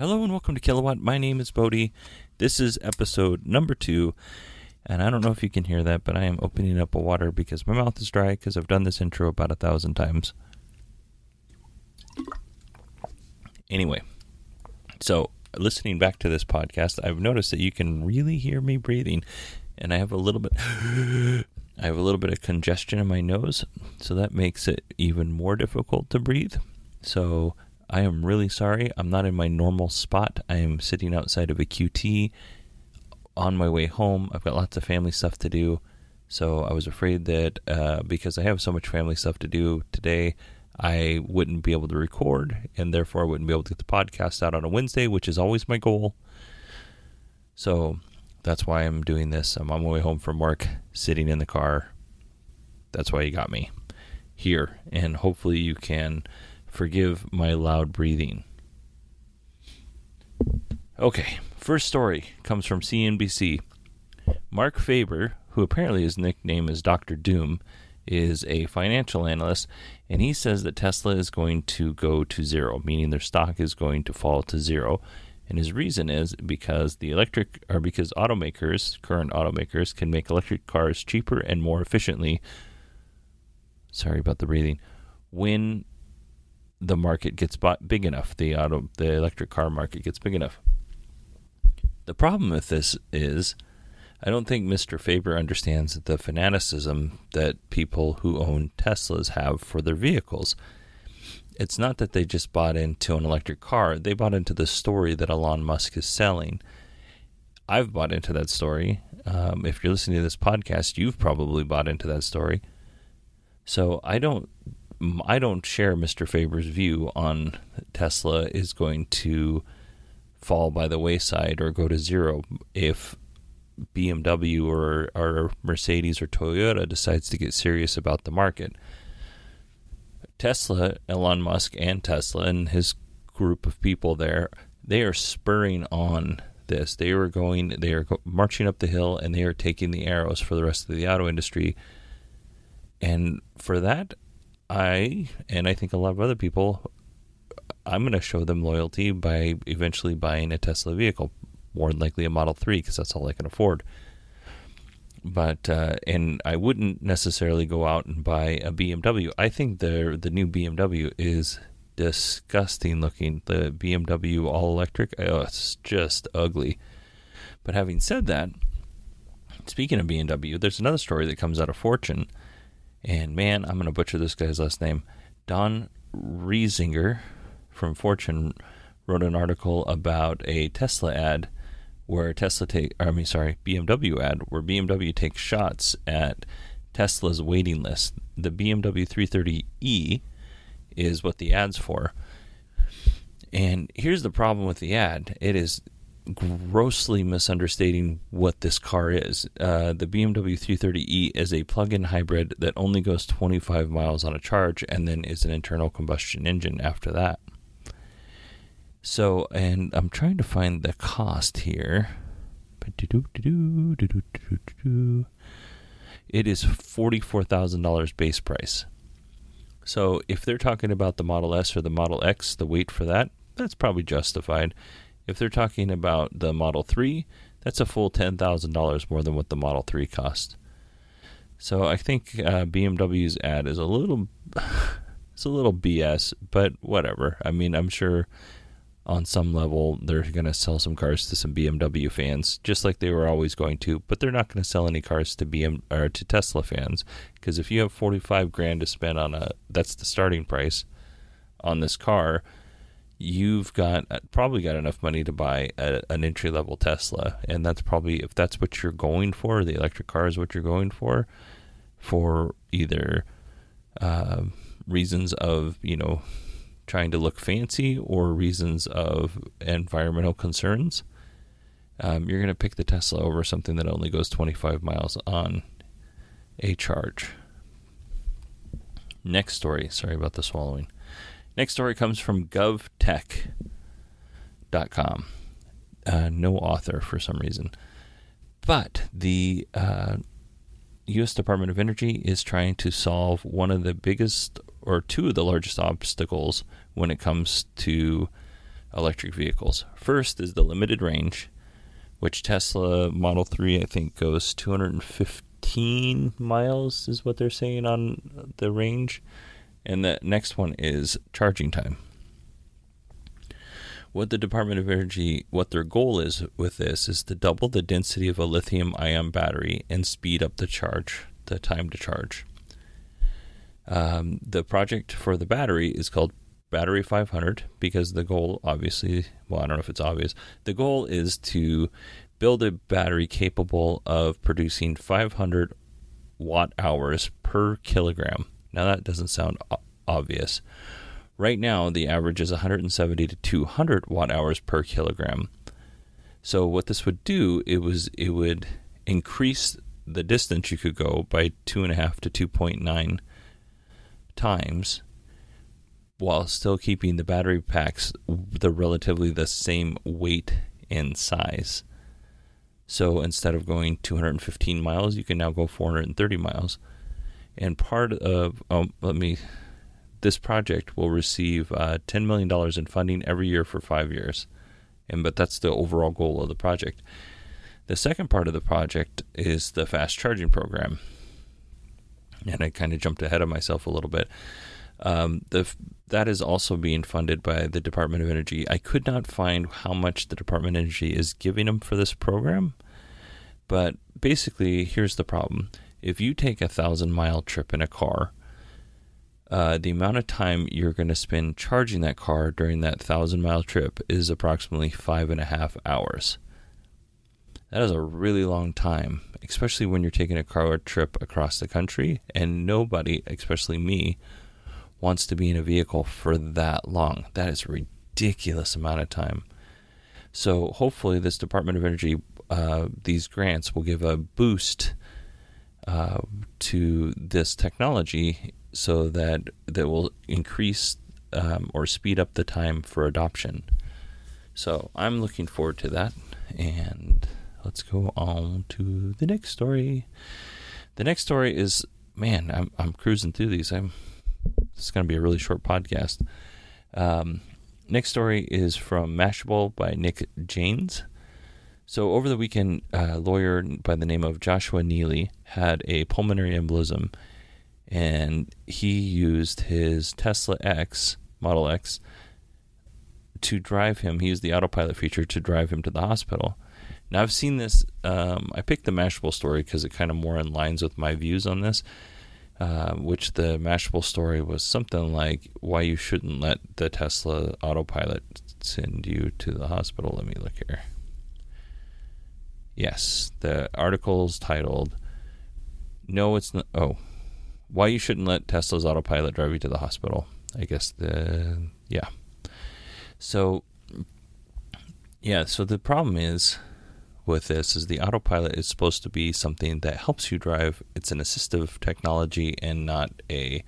Hello and welcome to Kilowatt. My name is Bodie. This is episode number two, and I don't know if you can hear that, but I am opening up a water because my mouth is dry because I've done this intro about a thousand times. Anyway, so listening back to this podcast, I've noticed that you can really hear me breathing, and I have a little bit. I have a little bit of congestion in my nose, so that makes it even more difficult to breathe. So I am really sorry. I'm not in my normal spot. I am sitting outside of a QT on my way home. I've got lots of family stuff to do. So I was afraid that uh, because I have so much family stuff to do today, I wouldn't be able to record, and therefore I wouldn't be able to get the podcast out on a Wednesday, which is always my goal. So that's why I'm doing this. I'm on my way home from work, sitting in the car. That's why you got me here, and hopefully you can Forgive my loud breathing. Okay, first story comes from CNBC. Marc Faber, who apparently his nickname is Dr. Doom, is a financial analyst, and he says that Tesla is going to go to zero, meaning their stock is going to fall to zero. And his reason is because the electric, or because automakers, current automakers, can make electric cars cheaper and more efficiently. Sorry about the breathing. When the market gets big enough, the auto, the electric car market gets big enough. The problem with this is, I don't think Mr. Faber understands the fanaticism that people who own Teslas have for their vehicles. It's not that they just bought into an electric car, they bought into the story that Elon Musk is selling. I've bought into that story. Um, if you're listening to this podcast, you've probably bought into that story. So I don't I don't share Mr. Faber's view on Tesla is going to fall by the wayside or go to zero if BMW or, or Mercedes or Toyota decides to get serious about the market. Tesla, Elon Musk, and Tesla and his group of people there, they are spurring on this. They are going, they are marching up the hill, and they are taking the arrows for the rest of the auto industry. And for that, I and I think a lot of other people, I'm going to show them loyalty by eventually buying a Tesla vehicle, more likely a Model Three, because that's all I can afford. But uh, and I wouldn't necessarily go out and buy a BMW. I think the the new BMW is disgusting looking. The BMW all electric, oh, it's just ugly. But having said that, speaking of BMW, there's another story that comes out of Fortune and man, I'm going to butcher this guy's last name. Don Reisinger from Fortune wrote an article about a Tesla ad where Tesla take I mean sorry, BMW ad where BMW takes shots at Tesla's waiting list. The BMW 330e is what the ad's for. And here's the problem with the ad. It is grossly misunderstanding what this car is. Uh, the BMW 330e is a plug-in hybrid that only goes 25 miles on a charge and then is an internal combustion engine after that. So, and I'm trying to find the cost here. It is $44,000 base price. So, if they're talking about the Model S or the Model X, the weight for that, that's probably justified. If they're talking about the Model 3, that's a full $10,000 more than what the Model 3 cost. So I think uh, BMW's ad is a little, it's a little BS, but whatever. I mean, I'm sure on some level they're going to sell some cars to some BMW fans, just like they were always going to. But they're not going to sell any cars to BM or to Tesla fans because if you have 45 grand to spend on a, that's the starting price on this car you've got uh, probably got enough money to buy a, an entry level Tesla, and that's probably if that's what you're going for, the electric car is what you're going for, for either uh, reasons of you know trying to look fancy or reasons of environmental concerns. Um, you're going to pick the Tesla over something that only goes 25 miles on a charge. Next story. Sorry about the swallowing. Next story comes from govtech.com. Uh, no author for some reason. But the uh, U.S. Department of Energy is trying to solve one of the biggest or two of the largest obstacles when it comes to electric vehicles. First is the limited range, which Tesla Model 3, I think, goes 215 miles, is what they're saying on the range. And the next one is charging time. What the Department of Energy, what their goal is with this, is to double the density of a lithium ion battery and speed up the charge, the time to charge. Um, the project for the battery is called Battery 500 because the goal, obviously, well, I don't know if it's obvious, the goal is to build a battery capable of producing 500 watt hours per kilogram now, that doesn't sound obvious. Right now, the average is 170 to 200 watt hours per kilogram. So, what this would do, it was it would increase the distance you could go by two and a half to 2.9 times, while still keeping the battery packs the relatively the same weight and size. So instead of going 215 miles, you can now go 430 miles and part of um, let me this project will receive uh, $10 million in funding every year for five years. And but that's the overall goal of the project. The second part of the project is the fast charging program. And i kind of jumped ahead of myself a little bit. Um, the, that is also being funded by the department of energy. I could not find how much the department of energy is giving them for this program but basically here's the problem if you take a thousand mile trip in a car, uh, the amount of time you're going to spend charging that car during that thousand mile trip is approximately five and a half hours. That is a really long time, especially when you're taking a car or trip across the country, and nobody, especially me, wants to be in a vehicle for that long. That is a ridiculous amount of time. So, hopefully, this Department of Energy, uh, these grants will give a boost uh, to this technology so that that will increase um, or speed up the time for adoption. So I'm looking forward to that. And let's go on to the next story. The next story is man, I'm I'm cruising through these. I'm it's going to be a really short podcast. Um, next story is from Mashable by Nick Jaynes. So over the weekend, a lawyer by the name of Joshua Neally had a pulmonary embolism, and he used his Tesla X Model X to drive him. He used the autopilot feature to drive him to the hospital. Now I've seen this. Um, I picked the Mashable story because it kind of more in lines with my views on this. Uh, which the Mashable story was something like why you shouldn't let the Tesla autopilot send you to the hospital. Let me look here. Yes, the article's titled "No, it's not." Oh, why you shouldn't let Tesla's autopilot drive you to the hospital? I guess the yeah. So yeah, so the problem is with this is the autopilot is supposed to be something that helps you drive. It's an assistive technology and not a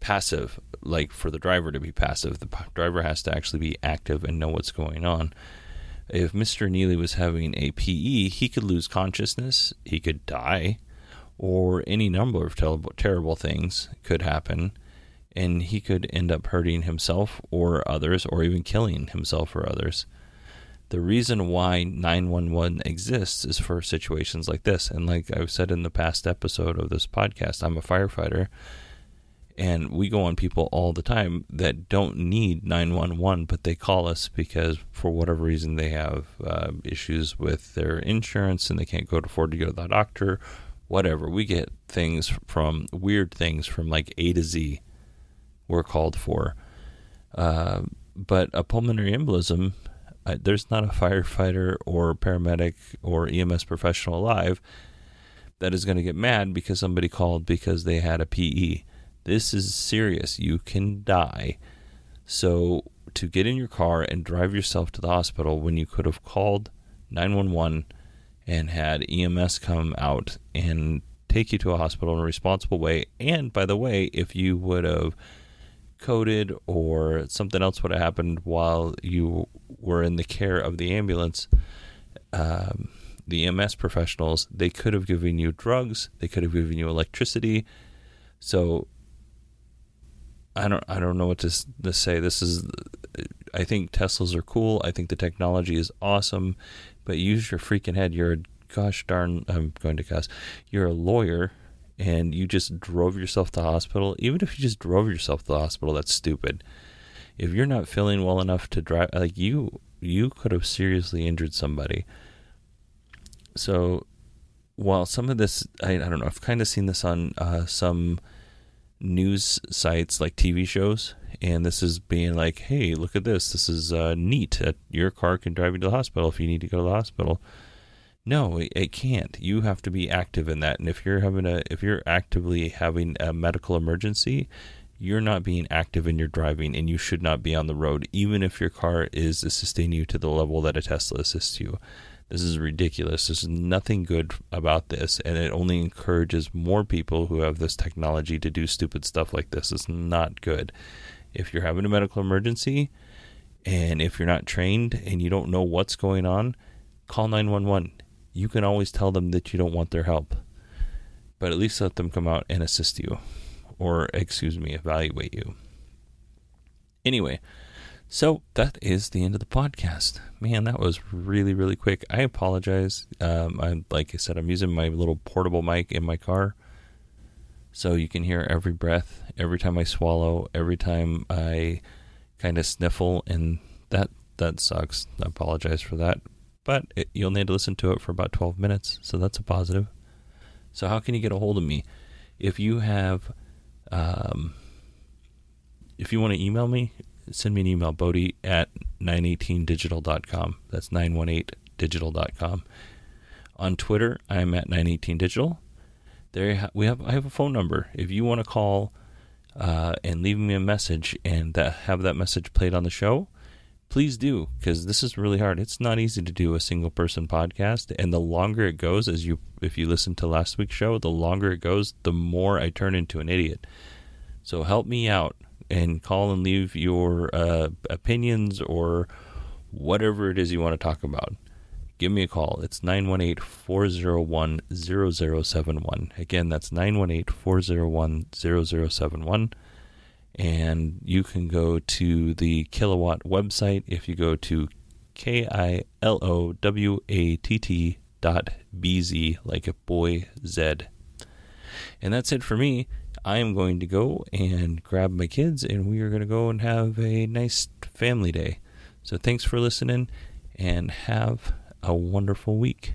passive, like for the driver to be passive. The driver has to actually be active and know what's going on. If Mr. Neally was having a PE, he could lose consciousness, he could die, or any number of terrible, terrible things could happen, and he could end up hurting himself or others, or even killing himself or others. The reason why 911 exists is for situations like this. And like I've said in the past episode of this podcast, I'm a firefighter and we go on people all the time that don't need 911, but they call us because for whatever reason they have uh, issues with their insurance and they can't go to afford to go to the doctor, whatever. We get things from weird things from like A to Z. We're called for. Uh, but a pulmonary embolism, uh, there's not a firefighter or paramedic or EMS professional alive that is going to get mad because somebody called because they had a PE this is serious. You can die. So, to get in your car and drive yourself to the hospital when you could have called 911 and had EMS come out and take you to a hospital in a responsible way. And by the way, if you would have coded or something else would have happened while you were in the care of the ambulance, um, the EMS professionals, they could have given you drugs, they could have given you electricity. So I don't I don't know what to, to say. This is I think Teslas are cool. I think the technology is awesome, but use your freaking head. You're a gosh darn I'm going to cuss. You're a lawyer and you just drove yourself to hospital. Even if you just drove yourself to the hospital, that's stupid. If you're not feeling well enough to drive like you you could have seriously injured somebody. So while some of this I, I don't know, I've kind of seen this on uh, some news sites like TV shows, and this is being like, "Hey, look at this! This is uh, neat. your car can drive you to the hospital if you need to go to the hospital." No, it, it can't. You have to be active in that, and if you're having a, if you're actively having a medical emergency, you're not being active in your driving, and you should not be on the road, even if your car is assisting you to the level that a Tesla assists you. This is ridiculous. There's nothing good about this, and it only encourages more people who have this technology to do stupid stuff like this. It's not good. If you're having a medical emergency, and if you're not trained and you don't know what's going on, call 911. You can always tell them that you don't want their help, but at least let them come out and assist you, or, excuse me, evaluate you. Anyway, so that is the end of the podcast. Man, that was really, really quick. I apologize. Um, I like I said, I'm using my little portable mic in my car, so you can hear every breath, every time I swallow, every time I kind of sniffle, and that that sucks. I apologize for that, but it, you'll need to listen to it for about 12 minutes, so that's a positive. So how can you get a hold of me? If you have, um, if you want to email me, send me an email, Bodie at 918digital.com. That's 918digital.com. On Twitter, I'm at 918digital. There we have I have a phone number. If you want to call uh, and leave me a message and that, have that message played on the show, please do because this is really hard. It's not easy to do a single person podcast, and the longer it goes, as you if you listen to last week's show, the longer it goes, the more I turn into an idiot. So help me out and call and leave your uh, opinions or whatever it is you want to talk about. Give me a call. It's 918 401 0071. Again, that's 918 401 0071. And you can go to the Kilowatt website if you go to K I L O W A T T dot B Z, like a boy Z. And that's it for me. I am going to go and grab my kids, and we are going to go and have a nice family day. So thanks for listening, and have a wonderful week.